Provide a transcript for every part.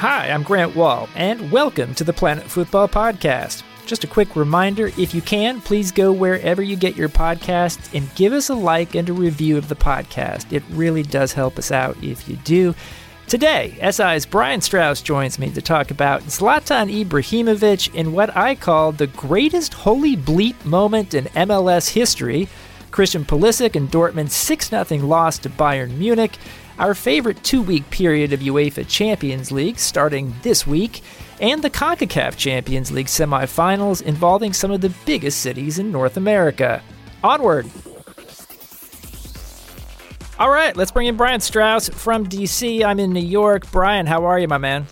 Hi, I'm Grant Wahl, and welcome to the Planet Fútbol Podcast. Just a quick reminder if you can, please go wherever you get your podcasts and give us a like and a review of the podcast. It really does help us out if you do. Today, SI's Brian Strauss joins me to talk about Zlatan Ibrahimovic in what I call the greatest holy bleep moment in MLS history. Christian Pulisic and Dortmund's 6 0 loss to Bayern Munich, our favorite two week period of UEFA Champions League starting this week, and the CONCACAF Champions League semifinals involving some of the biggest cities in North America. Onward! All right, let's bring in Brian Strauss from DC. I'm in New York. Brian, how are you, my man?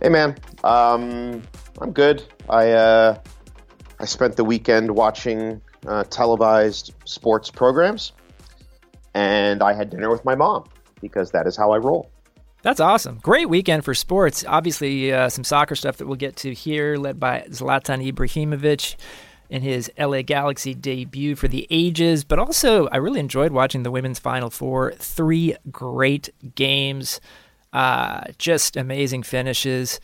Hey, man. Um, I'm good. I uh, I spent the weekend watching uh, televised sports programs, and I had dinner with my mom because that is how I roll. That's awesome. Great weekend for sports. Obviously, uh, some soccer stuff that we'll get to here, led by Zlatan Ibrahimovic in his LA Galaxy debut for the ages, but also I really enjoyed watching the women's Final Four. Three great games, uh, just amazing finishes.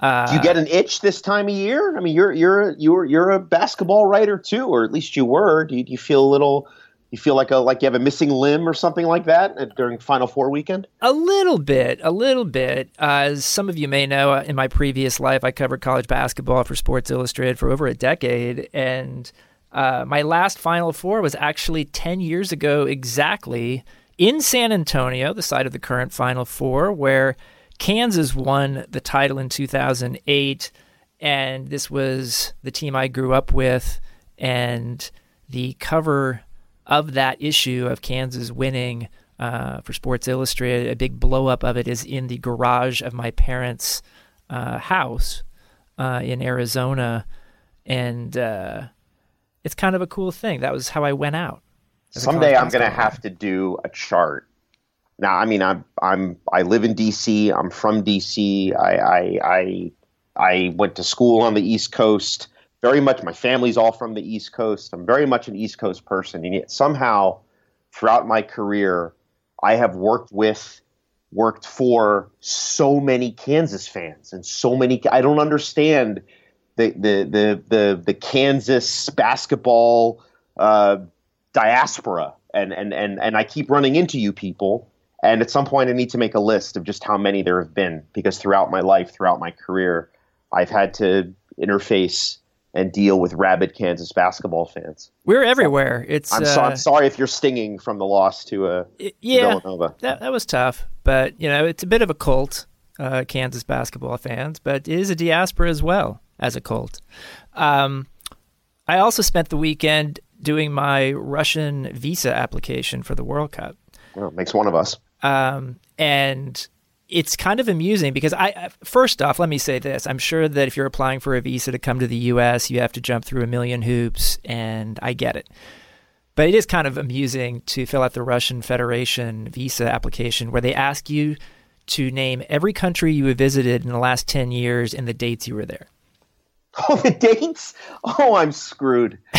Uh, Do you get an itch this time of year? I mean, you're you're you're you're a basketball writer too, or at least you were. Do you, do you feel a little you feel like a like you have a missing limb or something like that during Final Four weekend? A little bit, a little bit. Uh, as some of you may know, uh, in my previous life, I covered college basketball for Sports Illustrated for over a decade, and uh, my last Final Four was actually ten years ago exactly in San Antonio, the site of the current Final Four, where Kansas won the title in 2008, and this was the team I grew up with, and the cover of that issue of Kansas winning uh, for Sports Illustrated, a big blow up of it is in the garage of my parents' uh, house uh, in Arizona, and uh, it's kind of a cool thing. That was how I went out. Someday I'm going to have to do a chart. Now, I mean, I'm I'm I live in D.C. I'm from D.C. I I I, I went to school on the East Coast very much my family's all from the East Coast. I'm very much an East Coast person, and yet somehow throughout my career, I have worked with, worked for so many Kansas fans and so many. I don't understand the the the the, the Kansas basketball uh, diaspora, and and and and I keep running into you people. And at some point, I need to make a list of just how many there have been, because throughout my life, throughout my career, I've had to interface and deal with rabid Kansas basketball fans. We're everywhere. It's I'm, so, I'm uh, sorry if you're stinging from the loss to uh, yeah, Villanova. That that was tough, but you know it's a bit of a cult, uh, Kansas basketball fans, but it is a diaspora as well as a cult. Um, I also spent the weekend doing my Russian visa application for the World Cup. Well, makes one of us. Um, and it's kind of amusing because I first off, let me say this: I'm sure that if you're applying for a visa to come to the U.S., you have to jump through a million hoops, and I get it. But it is kind of amusing to fill out the Russian Federation visa application where they ask you to name every country you have visited in the last 10 years and the dates you were there. Oh, the dates? Oh, I'm screwed.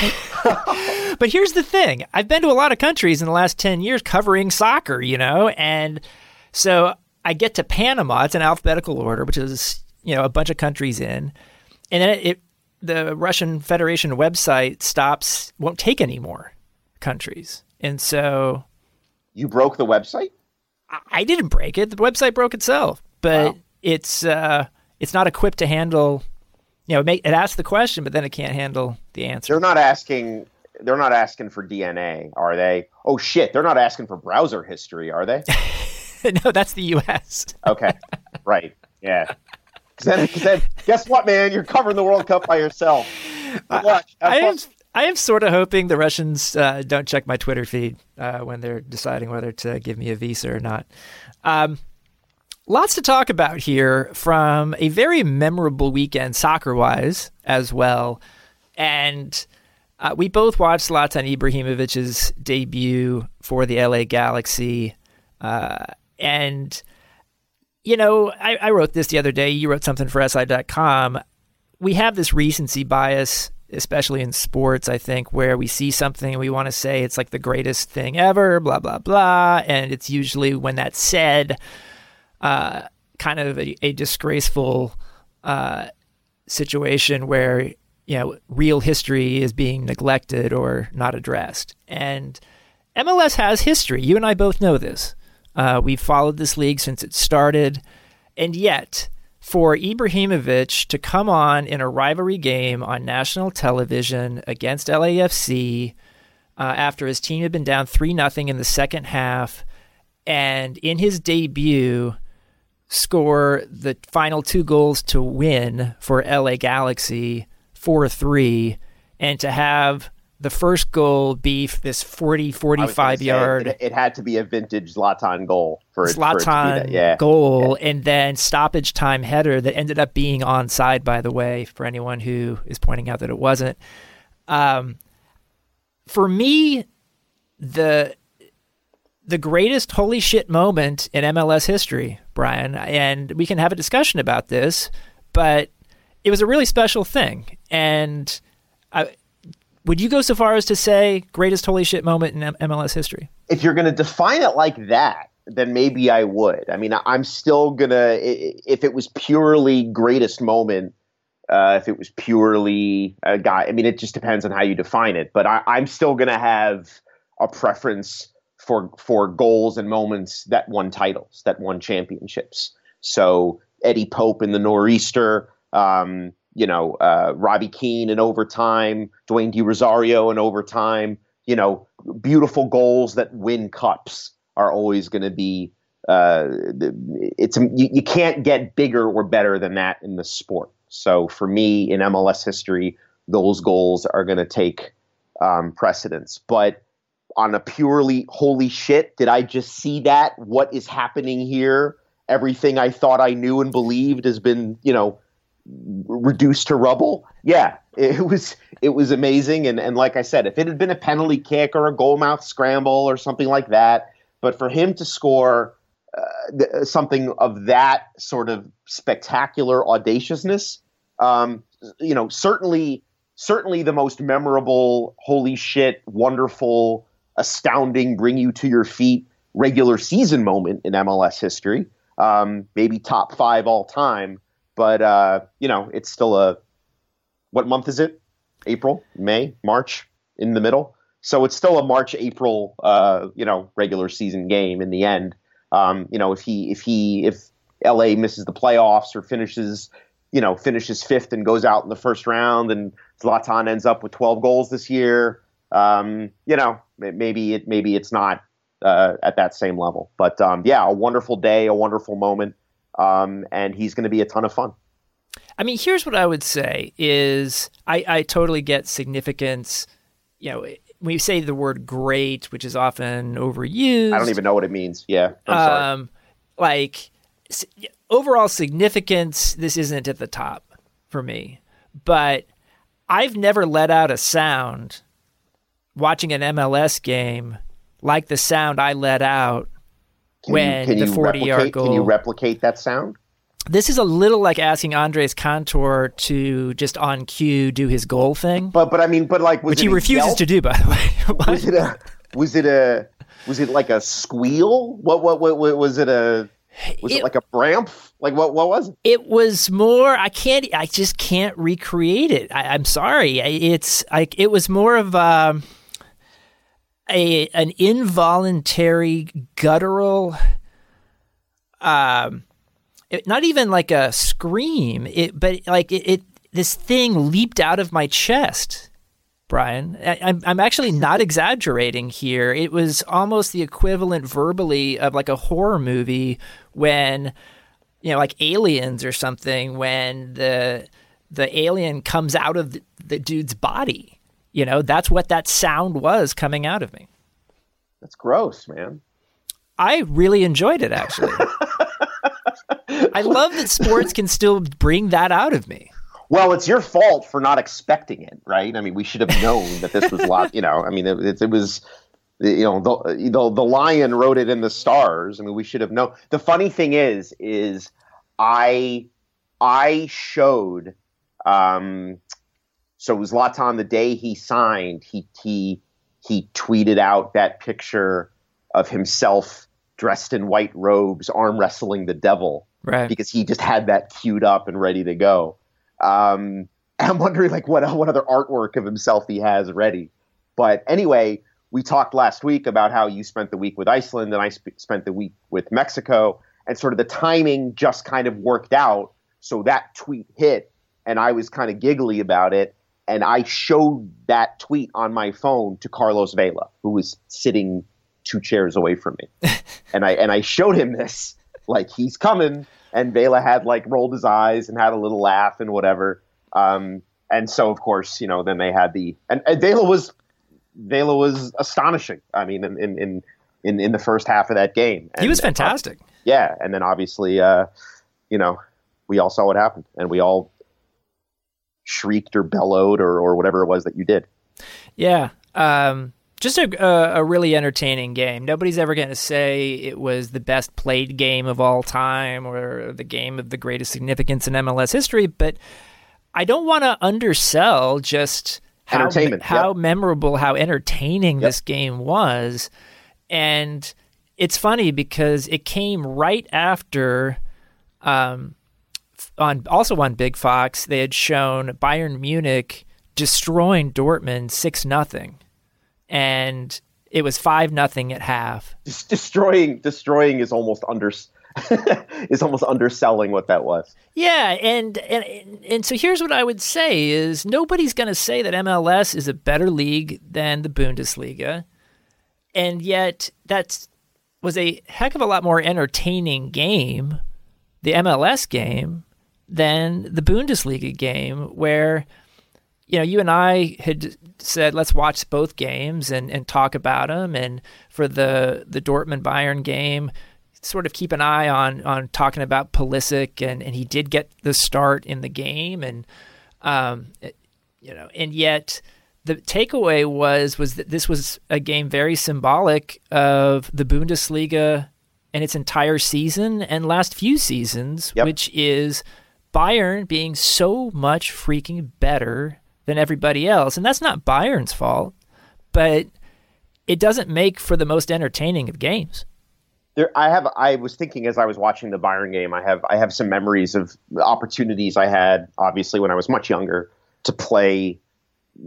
but here's the thing I've been to a lot of countries in the last 10 years covering soccer, you know, and so I get to Panama. It's an alphabetical order, which is you know a bunch of countries in, and then it, it the Russian Federation website stops, won't take any more countries, and so you broke the website. I, I didn't break it. The website broke itself, but wow. it's uh, it's not equipped to handle. You know, it, make, it asks the question, but then it can't handle the answer. They're not asking. They're not asking for DNA, are they? Oh shit! They're not asking for browser history, are they? no, that's the U.S. okay, right, yeah. Then, then, guess what, man? You're covering the World Cup by yourself. I, I am, I am sort of hoping the Russians uh, don't check my Twitter feed uh, when they're deciding whether to give me a visa or not. Um, lots to talk about here from a very memorable weekend, soccer wise, as well. And uh, we both watched Zlatan Ibrahimovic's debut for the LA Galaxy. And, you know, I, I wrote this the other day. You wrote something for SI.com. We have this recency bias especially in sports, I think, where we see something and we want to say it's like the greatest thing ever, blah, blah, blah. And it's usually when that's said, uh, kind of a, a disgraceful uh, situation where you know real history is being neglected or not addressed. And MLS has history. You and I both know this. Uh, we've followed this league since it started, and yet for Ibrahimovic to come on in a rivalry game on national television against LAFC uh, after his team had been down three nothing in the second half, and in his debut score the final two goals to win for LA Galaxy 4 3, and to have the first goal be this 40, 45 yard. It, it, had to be a vintage Zlatan goal for it, Zlatan it yeah. goal, yeah. and then stoppage time header that ended up being onside, by the way, for anyone who is pointing out that it wasn't. Um, for me, the the greatest holy shit moment in MLS history, Brian, and we can have a discussion about this, but it was a really special thing. And would you go so far as to say greatest holy shit moment in MLS history? If you're going to define it like that, then maybe I would. I mean, I'm still going to, if it was purely greatest moment, uh, if it was purely a guy, I mean, it just depends on how you define it. But I, I'm still going to have a preference for for goals and moments that won titles, that won championships. So Eddie Pope in the nor'easter, um, you know, uh, Robbie Keane in overtime, Dwayne De Rosario in overtime. You know, beautiful goals that win cups are always going to be. Uh, it's you, you can't get bigger or better than that in the sport. So for me, in MLS history, those goals are going to take um, precedence. But on a purely holy shit, did I just see that? What is happening here? Everything I thought I knew and believed has been, you know, reduced to rubble. Yeah, it was it was amazing. And and like I said, if it had been a penalty kick or a goalmouth scramble or something like that, but for him to score uh, something of that sort of spectacular audaciousness, um, you know, certainly certainly the most memorable, holy shit, wonderful astounding, bring you to your feet regular season moment in MLS history. Um, maybe top five all time, but uh, you know it's still a what month is it? April, May, March, in the middle. So it's still a March, April, uh, you know, regular season game in the end. Um, you know, if he if he if LA misses the playoffs or finishes, you know, finishes fifth and goes out in the first round, and Zlatan ends up with 12 goals this year, um, you know, maybe it maybe it's not uh, at that same level. But um, yeah, a wonderful day, a wonderful moment, um, and he's going to be a ton of fun. I mean, here's what I would say: is I, I totally get significance. You know, when you say the word "great," which is often overused, I don't even know what it means. Yeah, um, like overall significance. This isn't at the top for me, but I've never let out a sound watching an MLS game like the sound I let out can when you, the 40 yard goal. Can you replicate that sound? This is a little like asking Andres Cantor to just on cue do his goal thing. But but I mean, but like, which he refuses yelp? to do, by the way. was it a was it a was it like a squeal? What what what, what was it a was it, it, like a bramp? Like what? What was it? It was more. I can't. I just can't recreate it. I, am sorry. It's like it was more of. Um, a an involuntary guttural um it, not even like a scream it but like it, it, this thing leaped out of my chest brian. I, I'm, I'm actually not exaggerating here. It was almost the equivalent verbally of like a horror movie when you know like aliens or something when the the alien comes out of the, the dude's body you know, that's what that sound was coming out of me. That's gross, man. I really enjoyed it actually. I love that sports can still bring that out of me. Well, it's your fault for not expecting it, right? I mean, we should have known that this was lot. You know, I mean, it, it was, you know, the, the the lion wrote it in the stars. I mean, we should have known. The funny thing is, is I I showed um, so it was Zlatan the day he signed. He he he tweeted out that picture of himself dressed in white robes, arm wrestling the devil right? Because he just had that queued up and ready to go. Um, I'm wondering like what what other artwork of himself he has ready. But anyway, we talked last week about how you spent the week with Iceland and I sp- spent the week with Mexico, and sort of the timing just kind of worked out. So that tweet hit, and I was kind of giggly about it. And I showed that tweet on my phone to Carlos Vela, who was sitting two chairs away from me. and I and I showed him this, like he's coming. And Vela had like rolled his eyes and had a little laugh and whatever. Um, and so of course, you know, then they had the and, and Vela was Vela was astonishing. I mean, in in in, in the first half of that game, and, he was fantastic. Uh, yeah, and then obviously, uh, you know, we all saw what happened, and we all shrieked or bellowed or or whatever it was that you did. Yeah. Um, just a, a, really entertaining game. Nobody's ever going to say it was the best played game of all time or the game of the greatest significance in MLS history, but I don't want to undersell just how, Entertainment. how yep. memorable, how entertaining Yep. this game was. And it's funny because it came right after, um, on also on Big Fox, they had shown Bayern Munich destroying Dortmund six nothing, and it was five nothing at half. Just destroying destroying is almost under is almost underselling what that was. Yeah, and and and so here's what I would say is nobody's going to say that MLS is a better league than the Bundesliga. And yet that was a heck of a lot more entertaining game, the MLS game, than the Bundesliga game where you know, you and I had said let's watch both games and, and talk about them. And for the the Dortmund Bayern game, sort of keep an eye on on talking about Pulisic, and, and he did get the start in the game, and um, it- you know, and yet the takeaway was was that this was a game very symbolic of the Bundesliga and its entire season and last few seasons, Yep. which is Bayern being so much freaking better than everybody else, and that's not Bayern's fault, but it doesn't make for the most entertaining of games. There, I have. I was thinking as I was watching the Bayern game. I have. I have some memories of opportunities I had, obviously, when I was much younger, to play,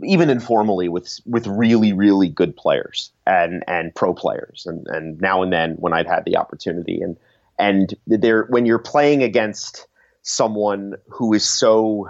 even informally, with with really, really good players and and pro players, and and now and then when I'd had the opportunity, and and there when you're playing against someone who is so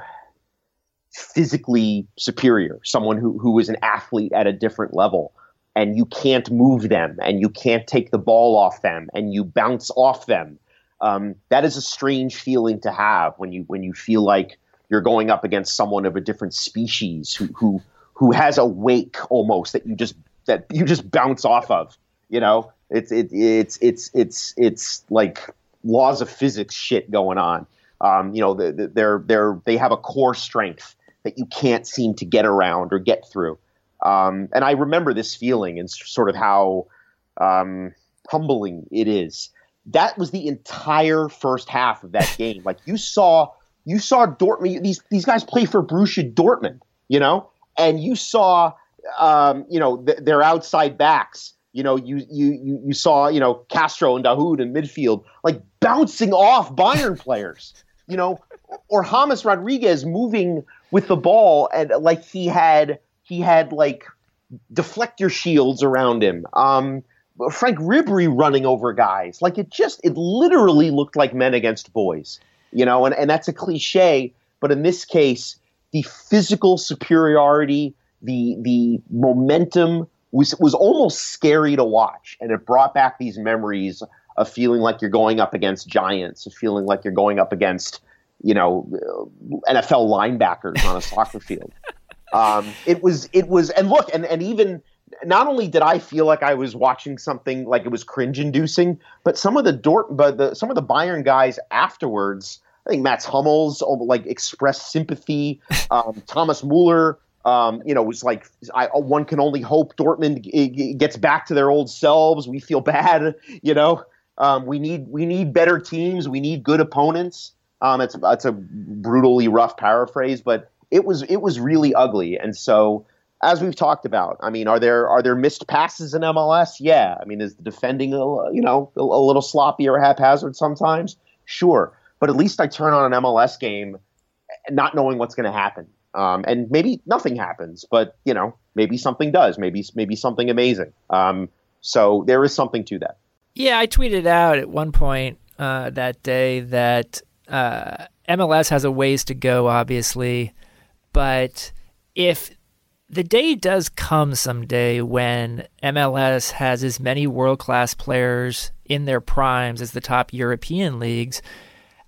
physically superior, someone who who is an athlete at a different level and you can't move them and you can't take the ball off them and you bounce off them. Um, that is a strange feeling to have when you when you feel like you're going up against someone of a different species who who who has a wake almost that you just that you just bounce off of. You know, it's it, it's it's it's it's like laws of physics shit going on. Um, you know, the, the, they're they're they have a core strength that you can't seem to get around or get through. Um, and I remember this feeling and sort of how um, humbling it is. That was the entire first half of that game. Like you saw, you saw Dortmund. These these guys play for Borussia Dortmund, you know, and you saw, um, you know, th- their outside backs. You know, you you you saw, you know, Castro and Dahoud in midfield, like bouncing off Bayern players. You know, or James Rodriguez moving with the ball and like he had he had like deflector shields around him. Um, Franck Ribery running over guys. Like it just, it literally looked like men against boys, you know, and, and that's a cliche. But in this case, the physical superiority, the, the momentum was, was almost scary to watch. And it brought back these memories of feeling like you're going up against giants, of feeling like you're going up against, you know, NFL linebackers on a soccer field. Um, it was it was and look and and even not only did I feel like I was watching something like it was cringe inducing, but some of the Dort but the some of the Bayern guys afterwards, I think Mats Hummels like expressed sympathy. Um, Thomas Mueller, um, you know, was like I, one can only hope Dortmund g- gets back to their old selves. We feel bad, you know. Um, we need we need better teams. We need good opponents. Um, it's it's a brutally rough paraphrase, but it was it was really ugly. And so, as we've talked about, I mean, are there are there missed passes in MLS? Yeah. I mean, is the defending a, you know a, a little sloppy or haphazard sometimes? Sure, but at least I turn on an MLS game, not knowing what's going to happen. Um, and maybe nothing happens, but you know, maybe something does. Maybe maybe something amazing. Um, so there is something to that. Yeah, I tweeted out at one point uh, that day that uh, MLS has a ways to go, obviously, but if the day does come someday when MLS has as many world class players in their primes as the top European leagues,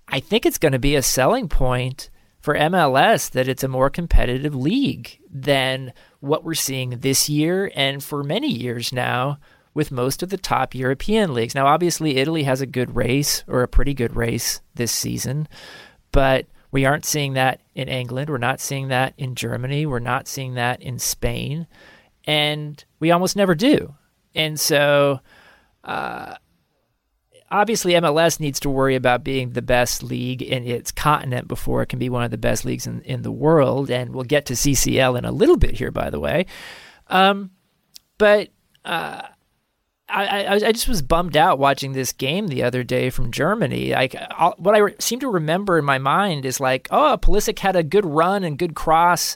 I think it's going to be a selling point for MLS that it's a more competitive league than what we're seeing this year and for many years now with most of the top European leagues. Now, obviously, Italy has a good race or a pretty good race this season, but we aren't seeing that in England. We're not seeing that in Germany. We're not seeing that in Spain. And we almost never do. And so, uh, obviously MLS needs to worry about being the best league in its continent before it can be one of the best leagues in, in the world. And we'll get to CCL in a little bit here, by the way. Um, but uh, I, I, I, just was bummed out watching this game the other day from Germany. Like I'll, what I re- seem to remember in my mind is like, oh, Pulisic had a good run and good cross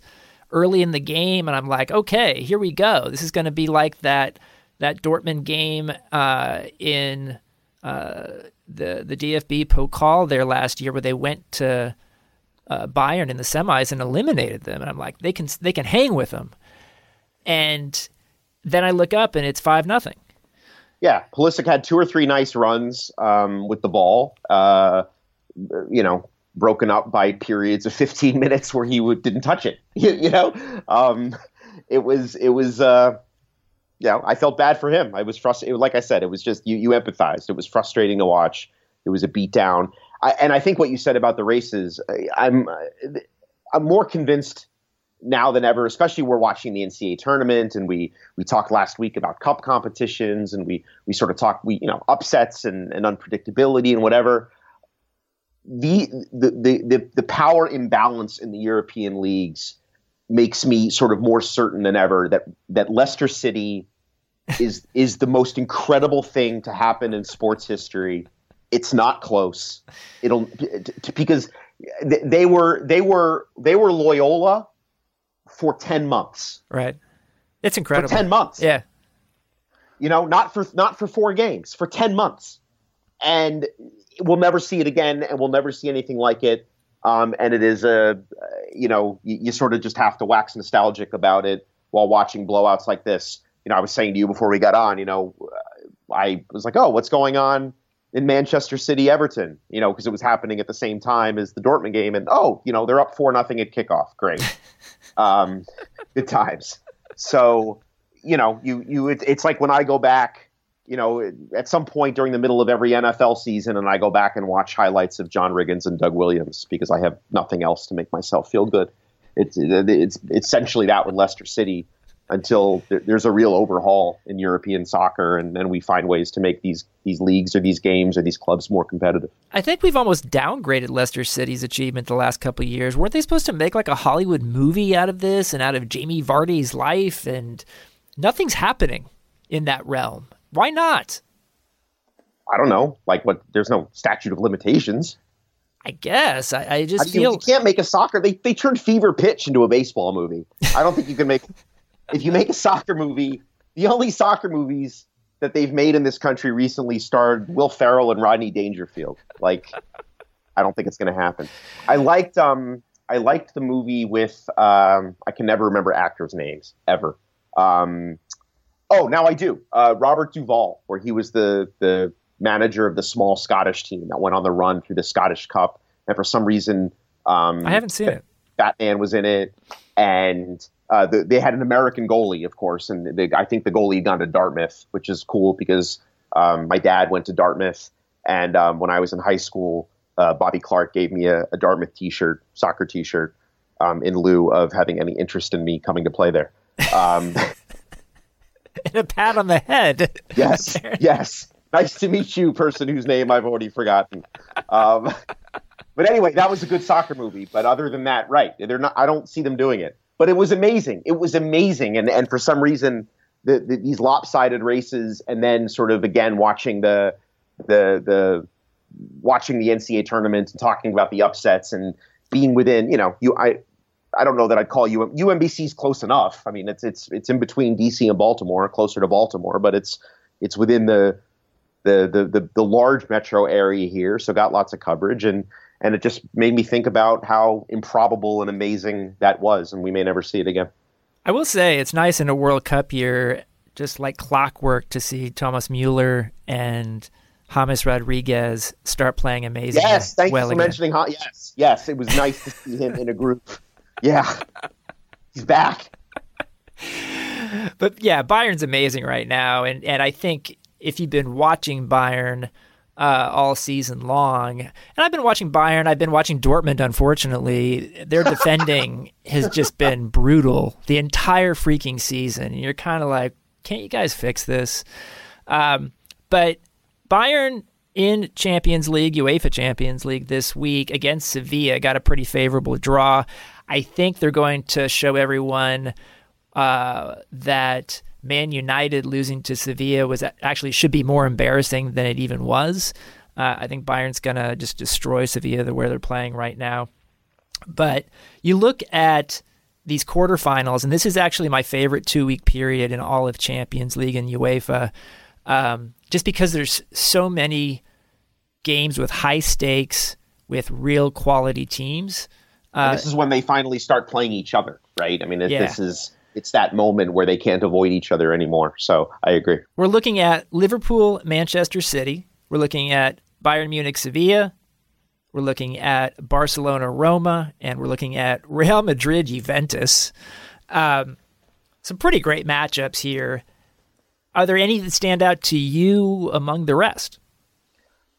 early in the game, and I'm like, okay, here we go. This is going to be like that that Dortmund game uh, in uh, the the DFB Pokal there last year, where they went to uh, Bayern in the semis and eliminated them, and I'm like, they can they can hang with them, and then I look up and it's five nothing. Yeah, Pulisic had two or three nice runs um, with the ball. Uh, you know, broken up by periods of 15 minutes where he didn't touch it. you, you know, um, it was it was uh, yeah, I felt bad for him. I was frustrated. Like I said, it was just you. You empathized. It was frustrating to watch. It was a beatdown. I, and I think what you said about the races, I'm I'm more convinced now than ever. Especially we're watching the NCAA tournament, and we we talked last week about cup competitions, and we we sort of talked we you know upsets and, and unpredictability and whatever. The, the the the the power imbalance in the European leagues makes me sort of more certain than ever that that Leicester City is is the most incredible thing to happen in sports history. It's not close. It'll because they were they were they were Loyola for 10 months. Right. It's incredible. For 10 months. Yeah. You know, not for not for 4 games, for 10 months. And we'll never see it again and we'll never see anything like it. Um, and it is a, you know, you, you, sort of just have to wax nostalgic about it while watching blowouts like this. You know, I was saying to you before we got on, you know, I was like, oh, what's going on in Manchester City, Everton? You know, because it was happening at the same time as the Dortmund game, and oh, you know, they're up four nothing at kickoff. Great, um, good times. So, you know, you you it, it's like when I go back you know, at some point during the middle of every NFL season, and I go back and watch highlights of John Riggins and Doug Williams because I have nothing else to make myself feel good. It's it's essentially that with Leicester City until there's a real overhaul in European soccer, and then we find ways to make these these leagues or these games or these clubs more competitive. I think we've almost downgraded Leicester City's achievement the last couple of years. Weren't they supposed to make like a Hollywood movie out of this and out of Jamie Vardy's life? And nothing's happening in that realm. Why not? I don't know. Like what? There's no statute of limitations. I guess I, I just feel you, you can't make a soccer. They they turned Fever Pitch into a baseball movie. I don't think you can make. if you make a soccer movie, the only soccer movies that they've made in this country recently starred Will Ferrell and Rodney Dangerfield. Like, I don't think it's going to happen. I liked um I liked the movie with um I can never remember actors' names ever. Um, Oh, now I do. Uh, Robert Duvall, where he was the the manager of the small Scottish team that went on the run through the Scottish Cup, and for some reason, um, I haven't seen it. Batman was in it, and uh, the, they had an American goalie, of course, and they, I think the goalie had gone to Dartmouth, which is cool because um, my dad went to Dartmouth, and um, when I was in high school, uh, Bobby Clark gave me a, a Dartmouth T-shirt, soccer T-shirt, um, in lieu of having any interest in me coming to play there. Um, and a pat on the head. Yes, yes. Nice to meet you, person whose name I've already forgotten. Um, but anyway, that was a good soccer movie. But other than that, right? They're not. I don't see them doing it. But it was amazing. It was amazing, and and for some reason, the, the, these lopsided races, and then sort of again watching the the the watching the NCAA tournament and talking about the upsets and being within, you know, you I I don't know that I'd call you UMBC's close enough. I mean, it's it's it's in between DC and Baltimore, closer to Baltimore, but it's it's within the the the the, the large metro area here, so got lots of coverage and and it just made me think about how improbable and amazing that was, and we may never see it again. I will say it's nice in a World Cup year, just like clockwork, to see Thomas Mueller and James Rodriguez start playing amazing. Yes, thank well you for again. mentioning. Yes, yes, it was nice to see him in a group. Yeah, he's back. But yeah, Bayern's amazing right now, and and I think if you've been watching Bayern uh, all season long, and I've been watching Bayern, I've been watching Dortmund. Unfortunately, their defending has just been brutal the entire freaking season. And you're kind of like, can't you guys fix this? Um, but Bayern in Champions League, UEFA Champions League this week against Sevilla got a pretty favorable draw. I think they're going to show everyone uh, that Man United losing to Sevilla was actually should be more embarrassing than it even was. Uh, I think Bayern's to just destroy Sevilla the where they're playing right now. But you look at these quarterfinals, and this is actually my favorite two week period in all of Champions League and UEFA, um, just because there's so many games with high stakes with real quality teams. Uh, this is when they finally start playing each other, right? I mean, yeah. this is it's that moment where they can't avoid each other anymore. So I agree. We're looking at Liverpool, Manchester City. We're looking at Bayern Munich, Sevilla. We're looking at Barcelona, Roma, and we're looking at Real Madrid, Juventus. Um, some pretty great matchups here. Are there any that stand out to you among the rest?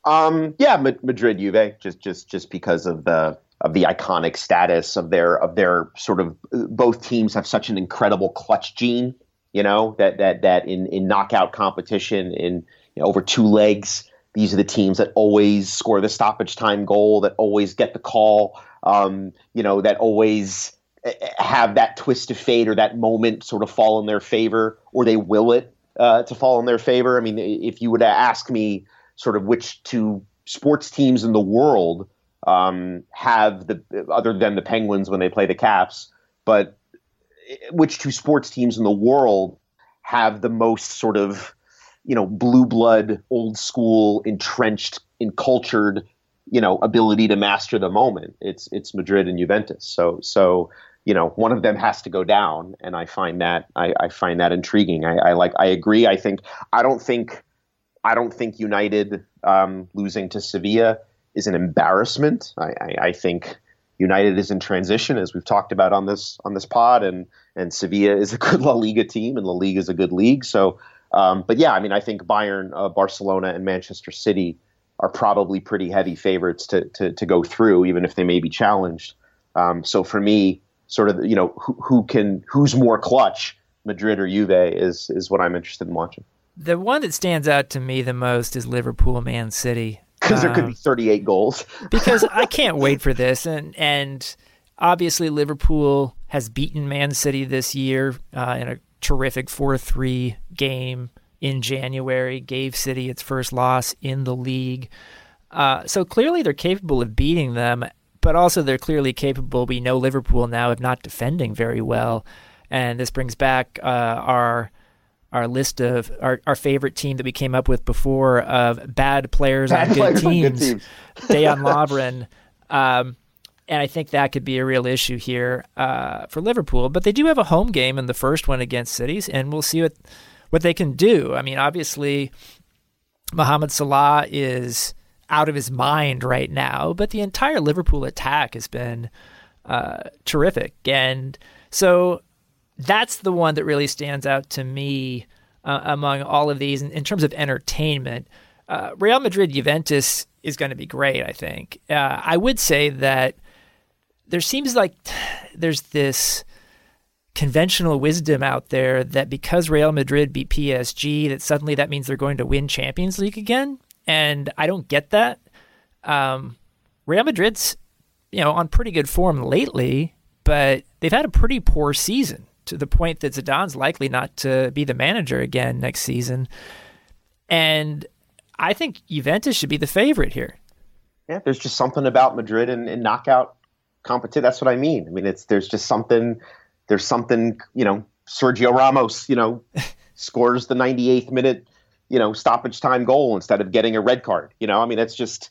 Um, yeah, Madrid, Juve, just just just because of the of the iconic status of their of their sort of both teams have such an incredible clutch gene, you know, that that that in in knockout competition in you know, over two legs, these are the teams that always score the stoppage time goal, that always get the call, um, you know, that always eh, eh, have that twist of fate or that moment sort of fall in their favor, or they will it uh, to fall in their favor. I mean, if you would ask me, sort of which two sports teams in the world um, have the other than the Penguins when they play the Caps, but which two sports teams in the world have the most sort of you know blue blood, old school, entrenched, encultured you know ability to master the moment? It's it's Madrid and Juventus. So so you know one of them has to go down, and I find that I, I find that intriguing. I, I like I agree. I think I don't think I don't think United um, losing to Sevilla is an embarrassment. I, I, I, think United is in transition, as we've talked about on this on this pod, and and Sevilla is a good La Liga team, and La Liga is a good league. So, um, but yeah, I mean, I think Bayern, uh, Barcelona, and Manchester City are probably pretty heavy favorites to to, to go through, even if they may be challenged. Um, so for me, sort of, you know, who, who can who's more clutch, Madrid or Juve, is is what I'm interested in watching. The one that stands out to me the most is Liverpool Man City because there could be 38 goals. because I can't wait for this, and and obviously Liverpool has beaten Man City this year uh, in a terrific four three game in January. Gave City its first loss in the league, uh, so clearly they're capable of beating them. But also they're clearly capable. We know Liverpool now of not defending very well, and this brings back uh, our our list of our, our favorite team that we came up with before of bad players bad on good players teams, good teams. Dejan Lovren. Um, and I think that could be a real issue here uh, for Liverpool. But they do have a home game in the first one against Cities, and we'll see what what they can do. I mean, obviously, Mohamed Salah is out of his mind right now, but the entire Liverpool attack has been uh, terrific, and so that's the one that really stands out to me uh, among all of these in, in terms of entertainment. Uh, Real Madrid Juventus is going to be great, I think. Uh, I would say that there seems like there's this conventional wisdom out there that because Real Madrid beat PSG, that suddenly that means they're going to win Champions League again. And I don't get that. Um, Real Madrid's, you know, on pretty good form lately, but they've had a pretty poor season to the point that Zidane's likely not to be the manager again next season. And I think Juventus should be the favorite here. yeah, there's just something about Madrid and, and knockout competition. That's what I mean. I mean, it's there's just something. There's something. You know, Sergio Ramos. You know, scores the 98th minute. You know, stoppage time goal instead of getting a red card. You know, I mean, that's just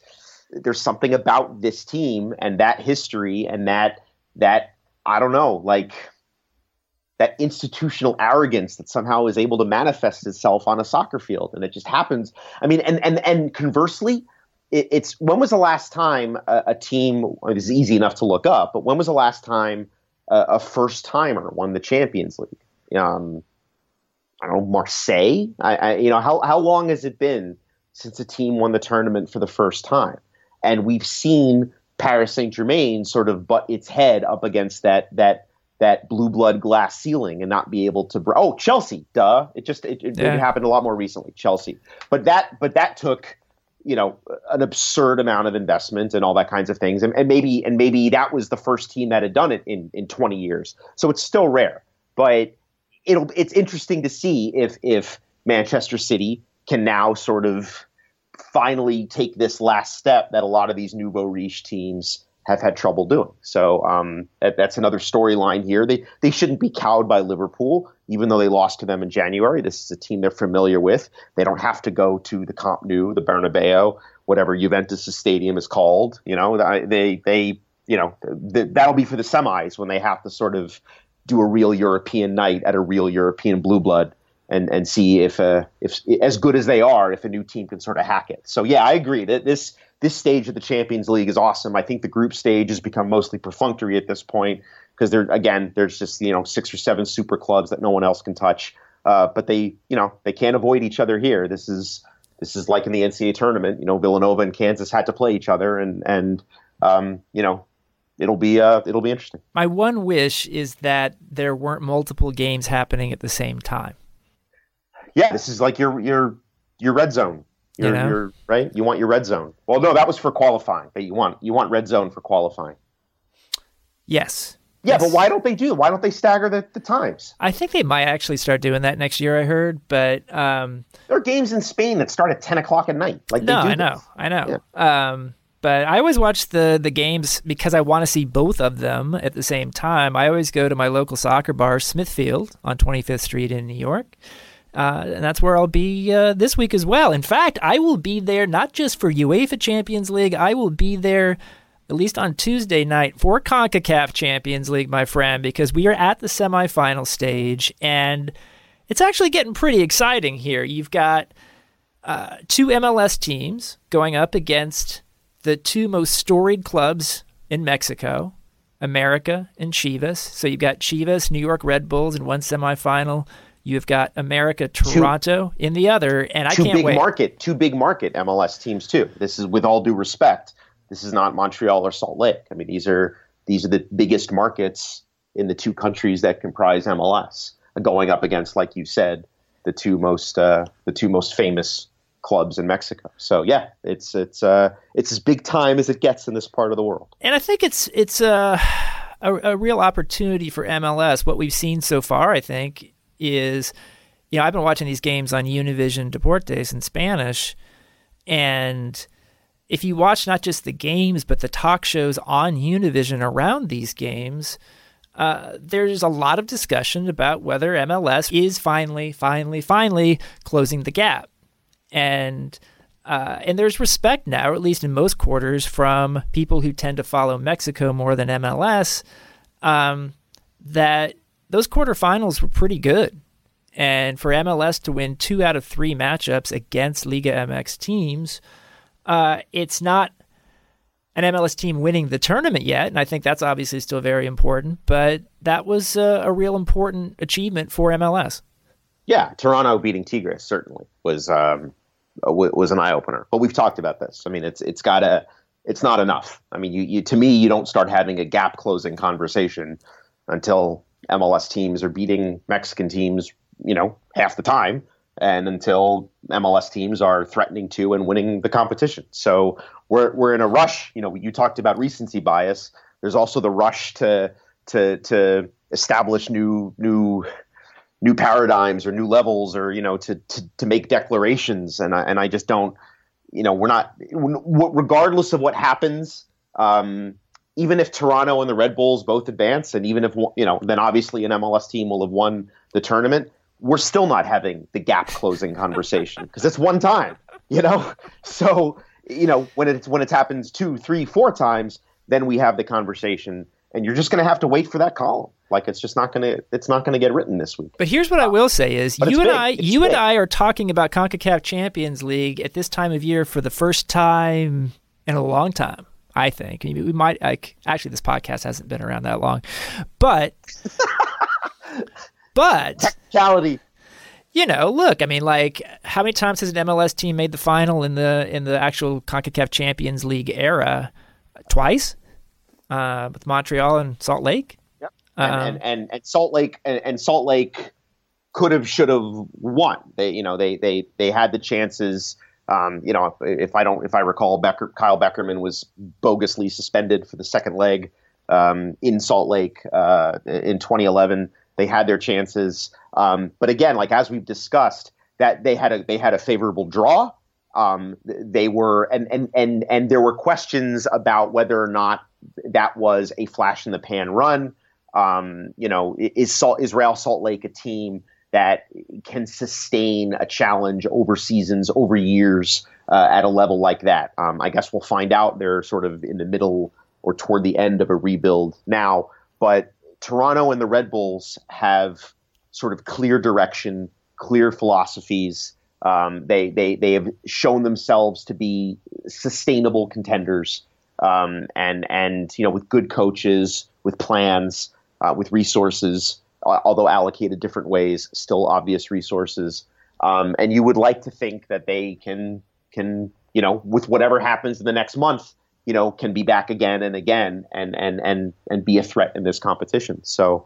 there's something about this team and that history and that that I don't know, like that institutional arrogance that somehow is able to manifest itself on a soccer field, and it just happens. I mean, and and and conversely, it, it's when was the last time a, a team? It is easy enough to look up, but when was the last time a, a first timer won the Champions League? Um, I don't know, Marseille. I, I, you know, how how long has it been since a team won the tournament for the first time? And we've seen Paris Saint Germain sort of butt its head up against that that that blue blood glass ceiling and not be able to. Br- oh, Chelsea, duh! It just it, it, yeah. it, happened a lot more recently. Chelsea, but that but that took you know an absurd amount of investment and all that kinds of things, and, and maybe and maybe that was the first team that had done it in in 20 years. So it's still rare, but it'll it's interesting to see if if Manchester City can now sort of finally take this last step that a lot of these nouveau riche teams have had trouble doing. So um, that, that's another storyline here. They they shouldn't be cowed by Liverpool, even though they lost to them in January. This is a team they're familiar with. They don't have to go to the Camp Nou, the Bernabeu, whatever Juventus' stadium is called. You know, they they you know that'll be for the semis when they have to sort of do a real European night at a real European blue blood and and see if uh, if as good as they are, if a new team can sort of hack it. So yeah, I agree that this this stage of the Champions League is awesome. I think the group stage has become mostly perfunctory at this point because there again there's just you know six or seven super clubs that no one else can touch. Uh, but they you know they can't avoid each other here. This is this is like in the NCAA tournament. You know Villanova and Kansas had to play each other, and and um, you know it'll be uh, it'll be interesting. My one wish is that there weren't multiple games happening at the same time yeah, this is like your your your red zone. Your, you know? your, right? You want your red zone. Well, no, that was for qualifying, but you want you want red zone for qualifying. Yes. Yeah, yes. but why don't they do? Why don't they stagger the, the times? I think they might actually start doing that next year. I heard, but um, there are games in Spain that start at ten o'clock at night. Like no, I know, I know. Yeah. Um, but I always watch the the games because I want to see both of them at the same time. I always go to my local soccer bar, Smithfield, on 25th Street in New York. Uh, and that's where I'll be uh, this week as well. In fact, I will be there not just for UEFA Champions League, I will be there at least on Tuesday night for CONCACAF Champions League, my friend, because we are at the semifinal stage and it's actually getting pretty exciting here. You've got uh, two MLS teams going up against the two most storied clubs in Mexico, America and Chivas. So you've got Chivas, New York Red Bulls in one semifinal. You've got America Toronto two, in the other, and I can't big wait. market, two big market MLS teams too. This is with all due respect. This is not Montreal or Salt Lake. I mean, these are these are the biggest markets in the two countries that comprise MLS, going up against, like you said, the two most uh, the two most famous clubs in Mexico. So yeah, it's it's uh, it's as big time as it gets in this part of the world. And I think it's it's uh, a, a real opportunity for MLS. What we've seen so far, I think, is, you know, I've been watching these games on Univision Deportes in Spanish, and if you watch not just the games but the talk shows on Univision around these games, uh, there's a lot of discussion about whether MLS is finally, finally, finally closing the gap, and. Uh, and there's respect now, at least in most quarters, from people who tend to follow Mexico more than MLS, um, that those quarterfinals were pretty good. And for MLS to win two out of three matchups against Liga MX teams, uh, it's not an MLS team winning the tournament yet. And I think that's obviously still very important. But that was a, a real important achievement for MLS. Yeah, Toronto beating Tigres certainly was um, was an eye opener. But we've talked about this. I mean, it's it's got a it's not enough. I mean, you, you to me, you don't start having a gap closing conversation until MLS teams are beating Mexican teams, you know, half the time, and until MLS teams are threatening to and winning the competition. So we're we're in a rush. You know, you talked about recency bias. There's also the rush to to to establish new new new paradigms or new levels or you know to to, to make declarations and I, and I just don't you know, we're not regardless of what happens. Um, even if Toronto and the Red Bulls both advance, and even if you know, then obviously an MLS team will have won the tournament. We're still not having the gap closing conversation because it's one time, you know. So you know when it's when it happens two, three, four times, then we have the conversation, and you're just going to have to wait for that column. Like it's just not going to it's not going to get written this week. But here's what I will say is but you and big. I it's you big. and I are talking about CONCACAF Champions League at this time of year for the first time in a long time. I think we might like actually this podcast hasn't been around that long, but but technicality. You know, look, I mean, like, how many times has an MLS team made the final in the in the actual Concacaf Champions League era? Twice, uh, with Montreal and Salt Lake. Yep. Um, and, and, and Salt Lake and, and Salt Lake could have should have won. They you know they they they had the chances um, you know, if, I don't, if I recall, Becker, Kyle Beckerman was bogusly suspended for the second leg um, in Salt Lake uh, in 2011. They had their chances, um, but again, like as we've discussed, that they had a they had a favorable draw. Um, they were and and and and there were questions about whether or not that was a flash in the pan run. Um, you know, is Salt is Real Salt Lake a team that can sustain a challenge over seasons, over years uh, at a level like that. Um, I guess we'll find out. They're sort of in the middle or toward the end of a rebuild now. But Toronto and the Red Bulls have sort of clear direction, clear philosophies. Um, they, they, they have shown themselves to be sustainable contenders. Um, and, and, you know, with good coaches, with plans, uh, with resources although allocated different ways, still obvious resources. Um, and you would like to think that they can can you know with whatever happens in the next month, you know, can be back again and again and and and and be a threat in this competition. So.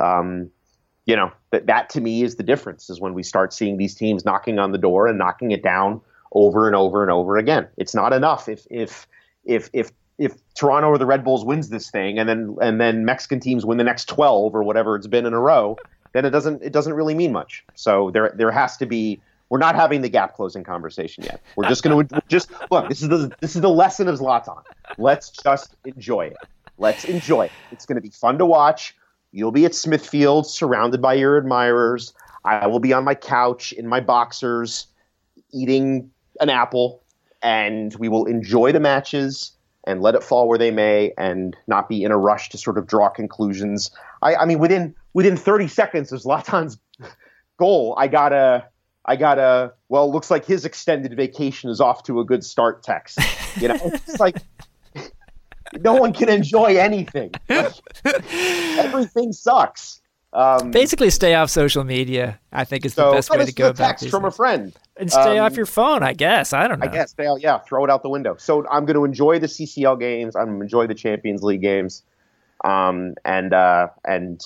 Um, you know that that to me is the difference is when we start seeing these teams knocking on the door and knocking it down over and over and over again. It's not enough if if if if if Toronto or the Red Bulls wins this thing, and then and then Mexican teams win the next twelve or whatever it's been in a row, then it doesn't it doesn't really mean much. So there there has to be. We're not having the gap closing conversation yet. We're just going to just look. This is the this is the lesson of Zlatan. Let's just enjoy it. Let's enjoy it. It's going to be fun to watch. You'll be at Smithfield, surrounded by your admirers. I will be on my couch in my boxers, eating an apple, and we will enjoy the matches and let it fall where they may and not be in a rush to sort of draw conclusions. I, I mean, within within 30 seconds of Zlatan's goal, I got a I got a well, looks like his extended vacation is off to a good start text. You know, it's like no one can enjoy anything. Like, everything sucks. Um, Basically, stay off social media. I think is the best way to go about text from a friend and stay um, off your phone. I guess I don't know. I guess stay out. Yeah, throw it out the window. So I'm going to enjoy the CCL games. I'm going to enjoy the Champions League games, um, and uh, and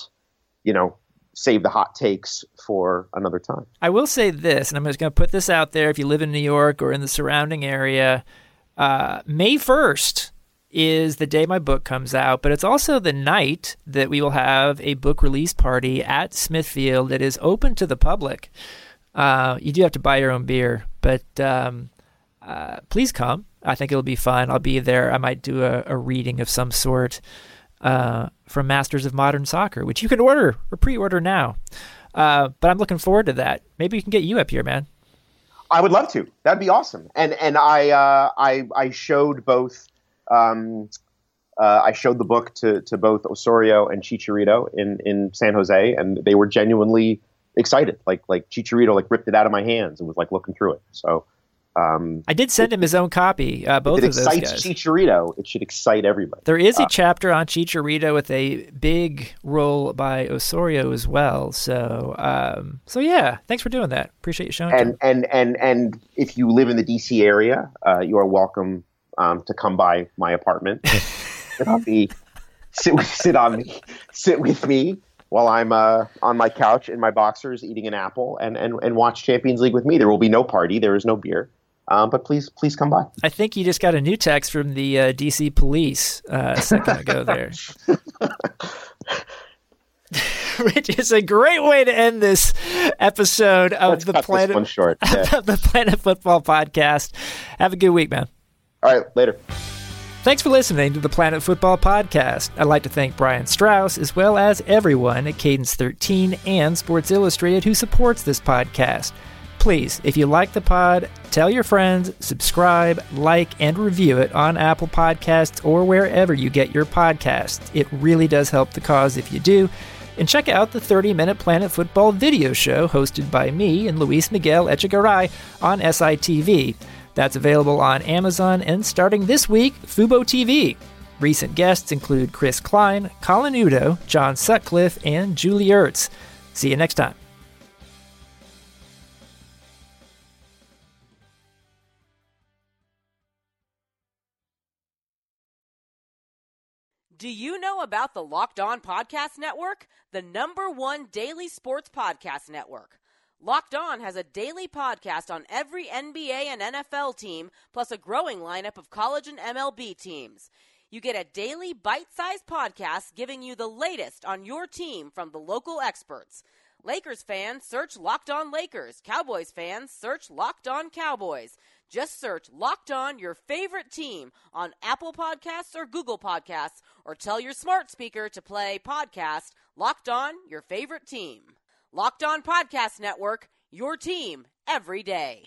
you know save the hot takes for another time. I will say this, and I'm just going to put this out there. If you live in New York or in the surrounding area, uh, May first is the day my book comes out, but it's also the night that we will have a book release party at Smithfield that is open to the public. Uh, you do have to buy your own beer, but um, uh, please come. I think it'll be fun. I'll be there. I might do a, a reading of some sort uh, from Masters of Modern Soccer, which you can order or pre-order now. Uh, but I'm looking forward to that. Maybe we can get you up here, man. I would love to. That'd be awesome. And and I uh, I I showed both um, uh, I showed the book to, to both Osorio and Chicharito in, in San Jose, and they were genuinely excited. Like like Chicharito like ripped it out of my hands and was like looking through it. So um, I did send him his own copy. Uh, both of those guys. It excites Chicharito. It should excite everybody. There is a uh, chapter on Chicharito with a big role by Osorio as well. So, um, so yeah, thanks for doing that. Appreciate you showing. And and and and if you live in the DC area, uh, you are welcome um, to come by my apartment. I'll be sit sit on me, sit with me while I'm uh, on my couch in my boxers eating an apple and, and, and watch Champions League with me. There will be no party. There is no beer. Um, but please, please come by. I think you just got a new text from the uh, DC police uh, a second ago there. which is a great way to end this episode of Let's the Planet this one short. Yeah. the Planet Fútbol Podcast. Have a good week, man. All right, later. Thanks for listening to the Planet Fútbol Podcast. I'd like to thank Brian Straus as well as everyone at Cadence 13 and Sports Illustrated who supports this podcast. Please, if you like the pod, tell your friends, subscribe, like, and review it on Apple Podcasts or wherever you get your podcasts. It really does help the cause if you do. And check out the 30 Minute Planet Fútbol video show hosted by me and Luis Miguel Echegaray on SITV. That's available on Amazon and starting this week, Fubo TV. Recent guests include Chris Klein, Colin Udoh, John Sutcliffe, and Julie Ertz. See you next time. Do you know about the Locked On Podcast Network? The number one daily sports podcast network. Locked On has a daily podcast on every NBA and NFL team, plus a growing lineup of college and MLB teams. You get a daily bite sized podcast giving you the latest on your team from the local experts. Lakers fans, search Locked On Lakers. Cowboys fans, search Locked On Cowboys. Just search Locked On your favorite team on Apple Podcasts or Google Podcasts, or tell your smart speaker to play podcast Locked On your favorite team. Locked On Podcast Network, your team every day.